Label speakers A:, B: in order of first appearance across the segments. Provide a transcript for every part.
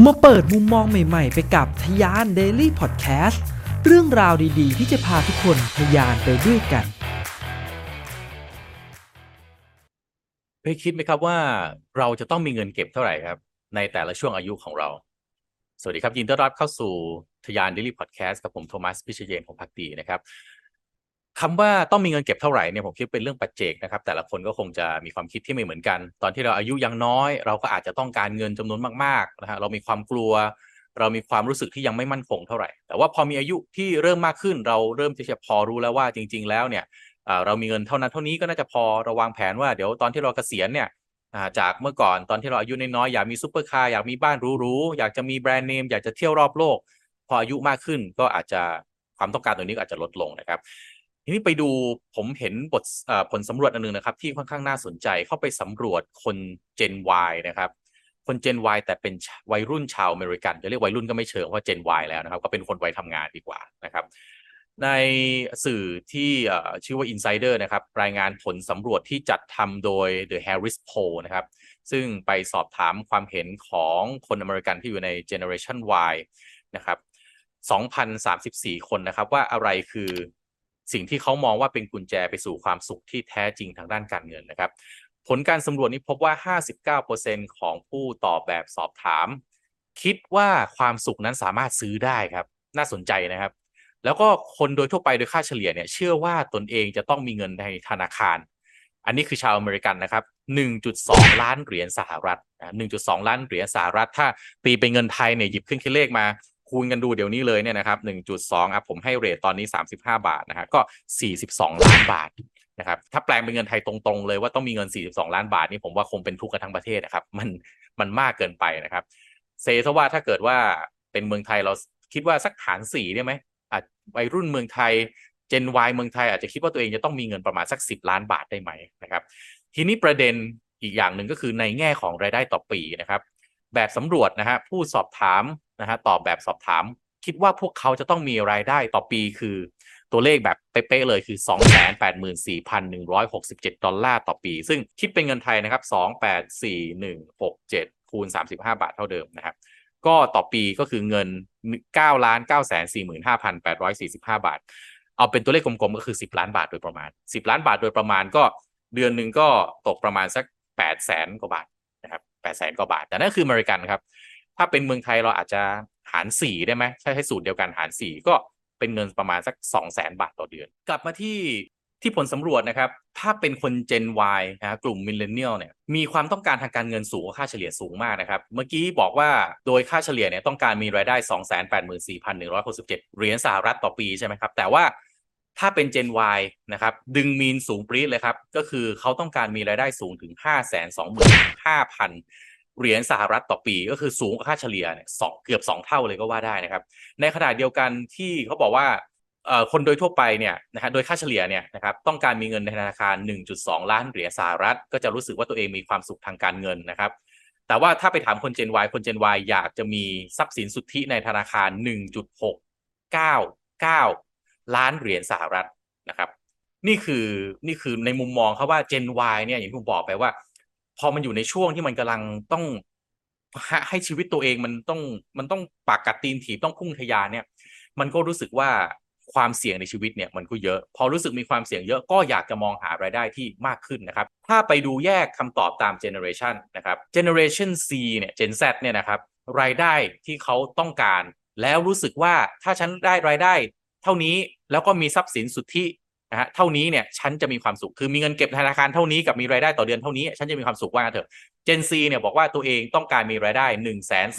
A: มาเปิดมุมมองใหม่ๆ ไปกับทยาน Daily Podcast เรื่องราวดีๆ ที่จะพาทุกคนทยานไปด้วยกัน
B: เคยคิดไหมครับว่าเราจะต้องมีเงินเก็บเท่าไหร่ครับ ในแต่ละช่วงอายุของเรา สวัสดีครับยินดีต้อนรับเข้าสู่ทยาน Daily Podcast กับผมโทมัสพิเชเยนของพักดีนะครับ คำว่าต้องมีเงินเก็บเท่าไหร่เนี่ยผมคิดเป็นเรื่องปัจเจกนะครับ แต่ละคนก็คงจะมีความคิดที่ไม่เหมือนกัน ตอนที่เราอายุยังน้อย เราก็อาจจะต้องการเงินจำนวนมากๆนะฮะเรามีความกลัว เรามีความรู้สึกที่ยังไม่มั่นคงเท่าไหร่ แต่ว่าพอมีอายุที่เริ่มมากขึ้น เราเริ่มที่จะพอรู้แล้วว่าจริง ๆ แล้วเนี่ยอ่าเรามีเงินเท่านั้นเท่านี้ก็น่าจะพอเราวางแผนว่าเดี๋ยวตอนที่เราเกษียณเนี่ยจากเมื่อก่อนตอนที่เราอายุน้อยๆอยากมีซุปเปอร์คาร์อยากมีบ้านหรูๆอยากจะมีแบรนด์เนมอยากจะเที่ยวรอบโลก พออายุมากขึ้นก็อาจจะความต้องการตรงนี้ก็อาจจะลดลงนะครับ ทีนี้ไปดูผมเห็นบทผลสำรวจอันหนึงนะครับ ที่ค่อนข้างน่าสนใจเข้าไปสำรวจคน Gen Y นะครับ คน Gen Y แต่เป็นวัยรุ่นชาวอเมริกัน จะเรียกวัยรุ่นก็ไม่เชิงเพราะ Gen Y แล้วนะครับ ก็เป็นคนวัยทำงานดีกว่านะครับ ในสื่อที่ชื่อว่า Insider นะครับ รายงานผลสำรวจที่จัดทำโดย The Harris Poll นะครับ ซึ่งไปสอบถามความเห็นของคนอเมริกันที่อยู่ใน Generation Y นะครับ2,034 คนนะครับว่าอะไรคือ สิ่งที่เขามองว่าเป็นกุญแจไปสู่ความสุขที่แท้จริงทางด้านการเงินนะครับ ผลการสำรวจนี้พบว่า 59%ของผู้ตอบแบบสอบถาม คิดว่าความสุขนั้นสามารถซื้อได้ครับ น่าสนใจนะครับ แล้วก็คนโดยทั่วไปโดยค่าเฉลี่ยเนี่ยเชื่อว่าตนเองจะต้องมีเงินในธนาคาร อันนี้คือชาวอเมริกันนะครับ 1.2 ล้านเหรียญสหรัฐ1.2 ล้านเหรียญสหรัฐ ถ้าตีเป็นเงินไทยเนี่ยหยิบขึ้นคิดเลขมา คูณกันดูเดี๋ยวนี้เลยเนี่ยนะครับ1.2อะผมให้เรทตอนนี้ 35 บาทนะฮะก็ 42 ล้านบาทนะครับถ้าแปลงเป็นเงินไทยตรงๆเลยว่าต้องมีเงิน 42 ล้านบาทนี่ผมว่าคงเป็นทุกข์กันทั้งประเทศนะครับมันมันมากเกินไปนะครับเซซะว่าถ้าเกิดว่าเป็นเมืองไทยเราคิดว่าสักหารสี่ได้ไหมอาจวัยรุ่นเมืองไทยเจน Y เมืองไทยอาจจะคิดว่าตัวเองจะต้องมีเงินประมาณสัก 10 ล้านบาทได้ไหมนะครับ ทีนี้ประเด็นอีกอย่างหนึ่งก็คือในแง่ของรายได้ต่อปีนะครับ แบบสำรวจนะฮะผู้สอบถาม นะฮะตอบแบบสอบถาม คิดว่าพวกเขาจะต้องมีรายได้ต่อปีคือตัวเลขแบบเป๊ะๆเลยคือ 284,167 ดอลลาร์ต่อปี ซึ่งคิดเป็นเงินไทยนะครับ 284167 คูณ 35 บาทเท่าเดิมนะครับ ก็ต่อปีก็คือเงิน 9 ล้าน 9 4 5 8 4 5 บาท เอาเป็นตัวเลขกลมๆ ก็คือ 10 ล้านบาทโดยประมาณ 10 ล้านบาทโดยประมาณก็เดือนหนึ่งก็ตกประมาณสัก 8 แสนกว่าบาทนะครับ 8 แสนกว่าบาท แต่นั่นคืออเมริกันครับ ถ้าเป็นเมืองไทยเราอาจจะหาร4ได้ไหมใช้ใช้สูตรเดียวกันหาร4ก็เป็นเงินประมาณสัก2 0 0แสนบาทต่อเดือน กลับมาที่ที่ผลสำรวจนะครับ ถ้าเป็นคน Gen Y นะฮะกลุ่ม Millennial เนี่ยมีความต้องการทางการเงินสูงค่าเฉลี่ยสูงมากนะครับ เมื่อกี้บอกว่าโดยค่าเฉลี่ยเนี่ยต้องการมีรายได้ 284,167 เหรียญสหรัฐต่อปีใช่ไหมครับ แต่ว่าถ้าเป็น Gen Y นะครับดึงมีนสูงปรี๊ดเลยครับ ก็คือเขาต้องการมีรายได้สูงถึง 525,000 เหรียญสหรัฐต่อปีก็คือสูงกว่าค่าเฉลี่ยเนี่ยสองเกือบ2เท่าเลยก็ว่าได้นะครับ ในขณะเดียวกันที่เขาบอกว่าคนโดยทั่วไปเนี่ยนะฮะโดยค่าเฉลี่ยเนี่ยนะครับต้องการมีเงินในธนาคาร 1.2 ล้านเหรียญสหรัฐ ก็จะรู้สึกว่าตัวเองมีความสุขทางการเงินนะครับ แต่ว่าถ้าไปถามคน Gen Y คน Gen Y อยากจะมีทรัพย์สินสุทธิในธนาคาร 1.699 ล้านเหรียญสหรัฐนะครับ นี่คือนี่คือในมุมมองเขาว่า Gen Y เนี่ยอย่างที่ผมบอกไปว่า พอมันอยู่ในช่วงที่มันกำลังต้องให้ชีวิตตัวเองมันต้องมันต้องปากกัดตีนถีบต้องพุ่งทะยานเนี่ย มันก็รู้สึกว่าความเสี่ยงในชีวิตเนี่ยมันก็เยอะ พอรู้สึกมีความเสี่ยงเยอะก็อยากจะมองหารายได้ที่มากขึ้นนะครับ ถ้าไปดูแยกคำตอบตาม generation นะครับ generation C เนี่ย Gen Z เนี่ยนะครับรายได้ที่เขาต้องการ แล้วรู้สึกว่าถ้าฉันได้รายได้ เท่านี้แล้วก็มีทรัพย์สินสุทธิ นะฮะเท่านี้เนี่ยฉันจะมีความสุขคือมีเงินเก็บธนาคารเท่านี้กับมีรายได้ต่อเดือนเท่านี้ ฉันจะมีความสุขว่าเถอะ Gen C เนี่ยบอกว่าตัวเองต้องการมีรายได้1 2 8 0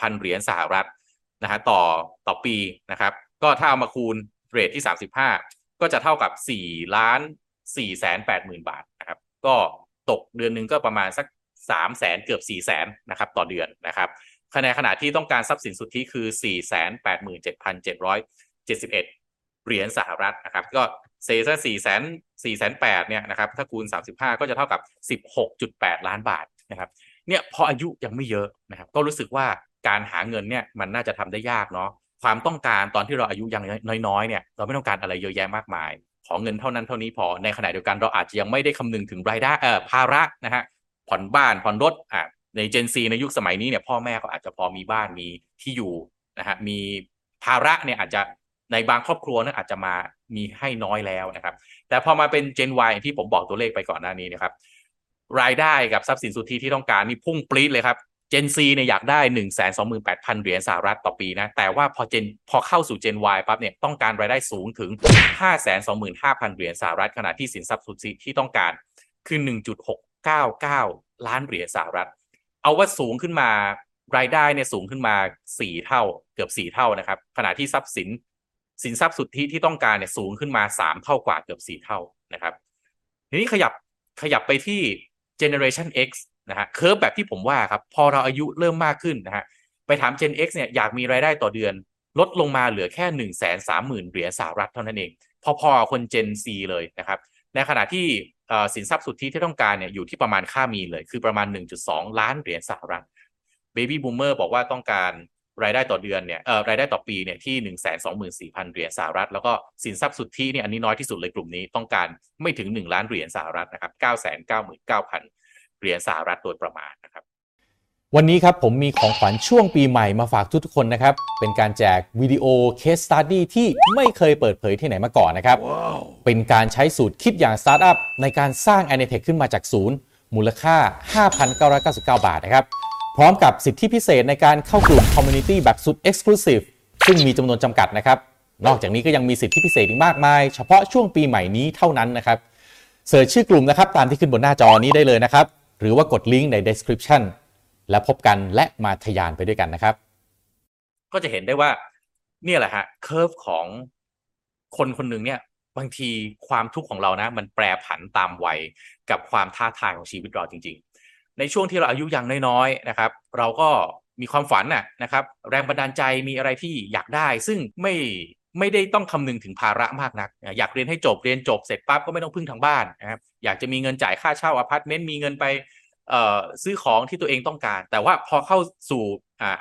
B: 0 0เหรียญสหรัฐนะฮะต่อต่อปีนะครับก็ถ้าเอามาคูณเรทที่ 35 ก็จะเท่ากับ4ล้าน4แสน8หมื่นบาทนะครับก็ตกเดือนหนึ่งก็ประมาณสัก3แสนเกือบ4แสนนะครับต่อเดือนนะครับในขณะที่ต้องการทรัพย์สินสุทธิคือ4แสน8 7 7 7 1 เหรียญสหรัฐนะครับ ก็เซซะ4แสน4แสน8เนี่ยนะครับถ้าคูณ35ก็จะเท่ากับ16.8ล้านบาทนะครับเนี่ยพออายุยังไม่เยอะนะครับ ก็รู้สึกว่าการหาเงินเนี่ยมันน่าจะทำได้ยากเนาะความต้องการตอนที่เราอายุยังน้อยๆเนี่ยเราไม่ต้องการอะไรเยอะแยะมากมาย ขอเงินเท่านั้นเท่านี้พอในขณะเดียวกันเราอาจจะยังไม่ได้คำนึงถึงรายได้เอ่อภาระนะฮะผ่อนบ้านผ่อนรถอะในเจนซีในยุคสมัยนี้เนี่ยพ่อแม่ก็อาจจะพอมีบ้านมีที่อยู่นะฮะมีภาระเนี่ยอาจจะ ในบางครอบครัวนั้นอาจจะมามีให้น้อยแล้วนะครับ แต่พอมาเป็น Gen Y ที่ผมบอกตัวเลขไปก่อนหน้านี้นะครับ รายได้กับทรัพย์สินสุทธิที่ต้องการนี่พุ่งปรี๊ดเลยครับ Gen Z เนี่ยอยากได้ 1 2 8 0 0 0 เหรียญสหรัฐต่อปีนะ แต่ว่าพอ Gen พอเข้าสู่ Gen Y ปั๊บเนี่ยต้องการรายได้สูงถึง 5 2 5 0 0 0 เหรียญสหรัฐขณะที่สินทรัพย์สุทธิที่ต้องการคือ 1.699 ล้านเหรียญสหรัฐ เอาว่าสูงขึ้นมารายได้เนี่ยสูงขึ้นมา 4 เท่าเกือบ 4 เท่านะครับขณะที่ทรัพย์สิน สินทรัพย์สุทธิที่ต้องการเนี่ยสูงขึ้นมา3เท่ากว่าเกือบ4เท่านะครับ ทีนี้ขยับขยับไปที่ generation X นะฮะเคอร์ฟแบบที่ผมว่าครับพอเราอายุเริ่มมากขึ้นนะฮะไปถาม Gen X เนี่ยอยากมีรายได้ต่อเดือน ลดลงมาเหลือแค่1นึ่งแสนสามหมื่นเหรียญสหรัฐเท่านั้นเอง พอๆคน Gen C เลยนะครับ ในขณะที่สินทรัพย์สุทธิที่ต้องการเนี่ยอยู่ที่ประมาณค่ามีเลย คือประมาณ 1.2 ล้านเหรียญสหรัฐ Baby Boomer บอกว่าต้องการ รายได้ต่อเดือนเนี่ยเอ่อรายได้ต่อปีเนี่ยที่ 1 2 4 0 0 0 เหรียญสหรัฐ แล้วก็สินทรัพย์สุทธิเนี่ยอันนี้น้อยที่สุดเลยกลุ่มนี้ต้องการไม่ถึง 1 ล้านเหรียญสหรัฐนะครับ 9 9 9 0 0 0 เหรียญสหรัฐโดยประมาณนะครับ
C: วันนี้ครับผมมีของขวัญช่วงปีใหม่มาฝากทุกๆคนนะครับ เป็นการแจกวิดีโอ case study ที่ไม่เคยเปิดเผยที่ไหนมาก่อนนะครับ wow. เป็นการใช้สูตรคิดอย่างสตาร์ทอัพในการสร้าง a n i t e c h ขึ้นมาจากศูนย์มูลค่า 5,999 บาทนะครับพ ร้อมกับสิทธิพิเศษในการเข้ากลุ่ม community แบบสุด Exclusive ซึ่งมีจำนวนจำกัดนะครับ นอกจากนี้ก็ยังมีสิทธิพิเศษอีกมากมาย เฉพาะช่วงปีใหม่นี้เท่านั้นนะครับ search ชื่อกลุ่มนะครับตามที่ขึ้นบนหน้าจอนี้ได้เลยนะครับ หรือว่ากดลิงก์ใน description แล้วพบกันและมาทยานไปด้วยกันนะครับ
B: ก็จะเห็นได้ว่าเนี่ยแหละฮะ curve ของคนคนหนึ่งเนี่ยบางทีความทุกข์ของเรานะ มันแปรผันตามวัยกับความท้าทายของชีวิตเราจริง ๆ ในช่วงที่เราอายุยังน้อยๆนะครับ เราก็มีความฝันน่ะนะครับ แรงบันดาลใจมีอะไรที่อยากได้ ซึ่งไม่ไม่ได้ต้องคำนึงถึงภาระมากนัก อยากเรียนให้จบเรียนจบเสร็จปั๊บก็ไม่ต้องพึ่งทางบ้านนะครับอยากจะมีเงินจ่ายค่าเช่าอพาร์ตเมนต์มีเงินไปซื้อของที่ตัวเองต้องการ แต่ว่าพอเข้าสู่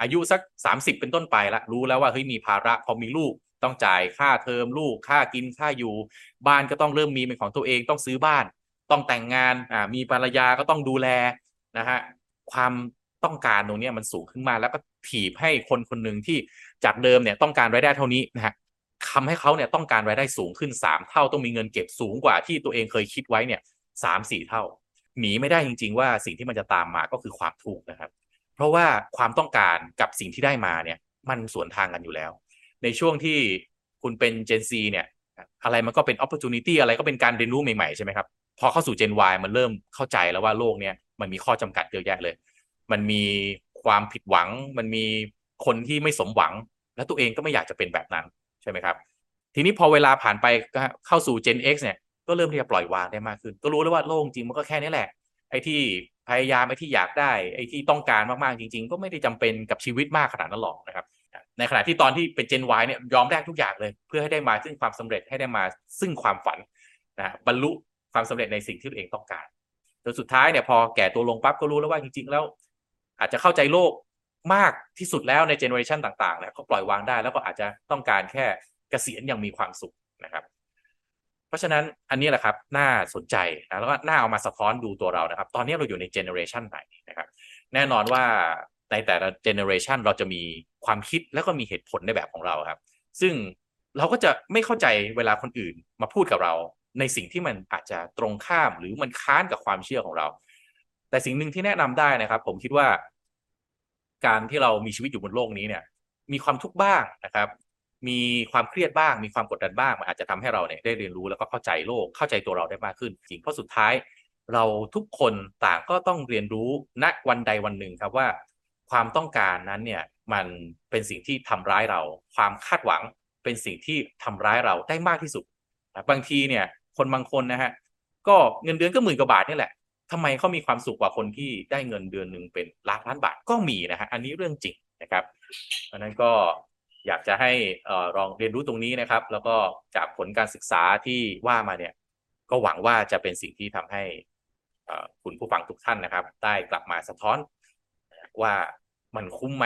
B: อายุสัก 30 เป็นต้นไปละรู้แล้วว่าเฮ้ยมีภาระพอมีลูกต้องจ่ายค่าเทอมลูกค่ากินค่าอยู่ บ้านก็ต้องเริ่มมีเป็นของตัวเองต้องซื้อบ้าน ต้องแต่งงานมีภรรยาก็ต้องดูแล นะฮะความต้องการตรงนี้มันสูงขึ้นมาแล้วก็ถีบให้คนคนหนึ่งที่จากเดิมเนี่ยต้องการรายได้เท่านี้นะฮะทำให้เขาเนี่ยต้องการรายได้สูงขึ้น 3 เท่าต้องมีเงินเก็บสูงกว่าที่ตัวเองเคยคิดไว้เนี่ยสามสี่เท่า หนีไม่ได้จริง ๆ ว่าสิ่งที่มันจะตามมาก็คือความทุกข์นะครับ เพราะว่าความต้องการกับสิ่งที่ได้มาเนี่ยมันสวนทางกันอยู่แล้ว ในช่วงที่คุณเป็น Gen Z เนี่ยอะไรมันก็เป็น opportunity อะไรก็เป็นการเรียนรู้ใหม่ๆใช่ไหมครับพอเข้าสู่ Gen Y มันเริ่มเข้าใจแล้วว่าโลกเนี้ย มันมีข้อจำกัดเยอะแยะเลย มันมีความผิดหวัง มันมีคนที่ไม่สมหวัง และตัวเองก็ไม่อยากจะเป็นแบบนั้นใช่ไหมครับ ทีนี้พอเวลาผ่านไปเข้าสู่ Gen X เนี่ยก็เริ่มที่จะปล่อยวางได้มากขึ้น ก็รู้แล้วว่าโลกจริงมันก็แค่นี้แหละ ไอ้ที่พยายามไอ้ที่อยากได้ ไอ้ที่ต้องการมากๆจริง ๆ ก็ไม่ได้จำเป็นกับชีวิตมากขนาดนั้นหรอกนะครับ ในขณะที่ตอนที่เป็น Gen Y เนี่ยยอมแลกทุกอย่างเลย เพื่อให้ได้มาซึ่งความสำเร็จให้ได้มาซึ่งความฝันนะบรรลุความสำเร็จในสิ่งที่ตัวเองต้องการ จนสุดท้ายเนี่ยพอแก่ตัวลงปั๊บก็รู้แล้วว่าจริง ๆ แล้ว อาจจะเข้าใจโลกมากที่สุดแล้วในเจเนอเรชันต่างๆเนี่ยก็ปล่อยวางได้แล้วก็อาจจะต้องการแค่เกษียณอย่างมีความสุขนะครับ เพราะฉะนั้นอันนี้แหละครับน่าสนใจนะแล้วก็น่าเอามาสะท้อนดูตัวเรานะครับ ตอนนี้เราอยู่ในเจเนอเรชันไหนนะครับ แน่นอนว่าในแต่ละเจเนอเรชันเราจะมีความคิดแล้วก็มีเหตุผลในแบบของเราครับ ซึ่งเราก็จะไม่เข้าใจเวลาคนอื่นมาพูดกับเรา ในสิ่งที่มันอาจจะตรงข้ามหรือมันค้านกับความเชื่อของเรา แต่สิ่งหนึ่งที่แนะนำได้นะครับ ผมคิดว่า การที่เรามีชีวิตอยู่บนโลกนี้เนี่ย มีความทุกข์บ้างนะครับ มีความเครียดบ้าง มีความกดดันบ้างมันอาจจะทำให้เราเนี่ยได้เรียนรู้แล้วก็เข้าใจโลกเข้าใจตัวเราได้มากขึ้นจริงเพราะสุดท้าย เราทุกคนต่างก็ต้องเรียนรู้ณวันใดวันหนึ่งครับว่า ความต้องการนั้นเนี่ยมันเป็นสิ่งที่ทำร้ายเรา ความคาดหวังเป็นสิ่งที่ทำร้ายเราได้มากที่สุด บางทีเนี่ย คนบางคนนะฮะ ก็เงินเดือนก็หมื่นกว่าบาทนี่แหละทำไมเขามีความสุขกว่าคนที่ได้เงินเดือนหนึ่งเป็นล้านล้านบาทก็มีนะฮะอันนี้เรื่องจริงนะครับเพราะนั้นก็อยากจะให้ลองเรียนรู้ตรงนี้นะครับ แล้วก็จากผลการศึกษาที่ว่ามาเนี่ย ก็หวังว่าจะเป็นสิ่งที่ทำให้คุณผู้ฟังทุกท่านนะครับ ได้กลับมาสะท้อนว่ามันคุ้มไหม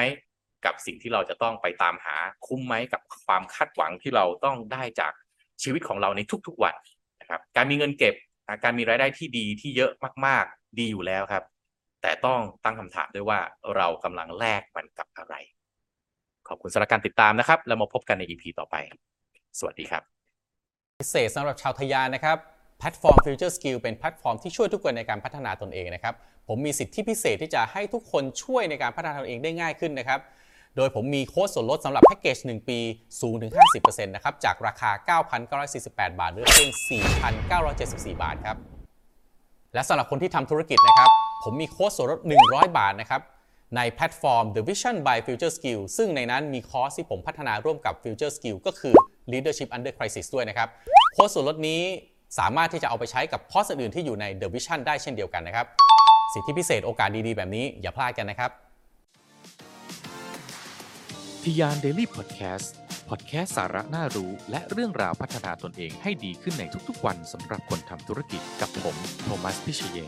B: กับสิ่งที่เราจะต้องไปตามหาคุ้มไหมกับความคาดหวังที่เราต้องได้จากชีวิตของเราในทุกๆวัน นะครับการมีเงินเก็บการมีรายได้ที่ดีที่เยอะมาก ๆ ดีอยู่แล้วครับ
D: แต่ต้องตั้งคำถามด้วยว่าเรากำลังแลกมันกับอะไร ขอบคุณสำหรับการติดตามนะครับ แล้วมาพบกันใน EP ต่อไป สวัสดีครับ
B: พิเศษสำหรับชาวทยานนะครับแพลตฟอร์ม Future Skill เป็นแพลตฟอร์มที่ช่วยทุกคนในการพัฒนาตนเองนะครับผมมีสิทธิพิเศษที่จะให้ทุกคนช่วยในการพัฒนาตนเองได้ง่ายขึ้นนะครับ โดยผมมีโค้ดส่วนลดสำหรับแพ็กเกจ 1 ปีสูงถึง 50%นะครับ จากราคา 9,948 บาทเหลือเพียง4,974 บาทครับ และสำหรับคนที่ทำธุรกิจนะครับ ผมมีโค้ดส่วนลด 100 บาทนะครับ ในแพลตฟอร์ม The Vision by Future Skill ซึ่งในนั้นมีคอร์สที่ผมพัฒนาร่วมกับ Future Skill ก็คือ Leadership Under Crisis ด้วยนะครับ โค้ดส่วนลดนี้สามารถที่จะเอาไปใช้กับคอร์สอื่นๆที่อยู่ใน The Vision ได้เช่นเดียวกันนะครับ สิทธิพิเศษโอกาสดีๆ แบบนี้อย่าพลาดกันนะครับ
E: ทยานเดลี่พอดแคสต์พอดแคสต์สาระน่ารู้และเรื่องราวพัฒนาตนเองให้ดีขึ้นในทุกๆวันสำหรับคนทำธุรกิจกับผม โทมัส พิเชย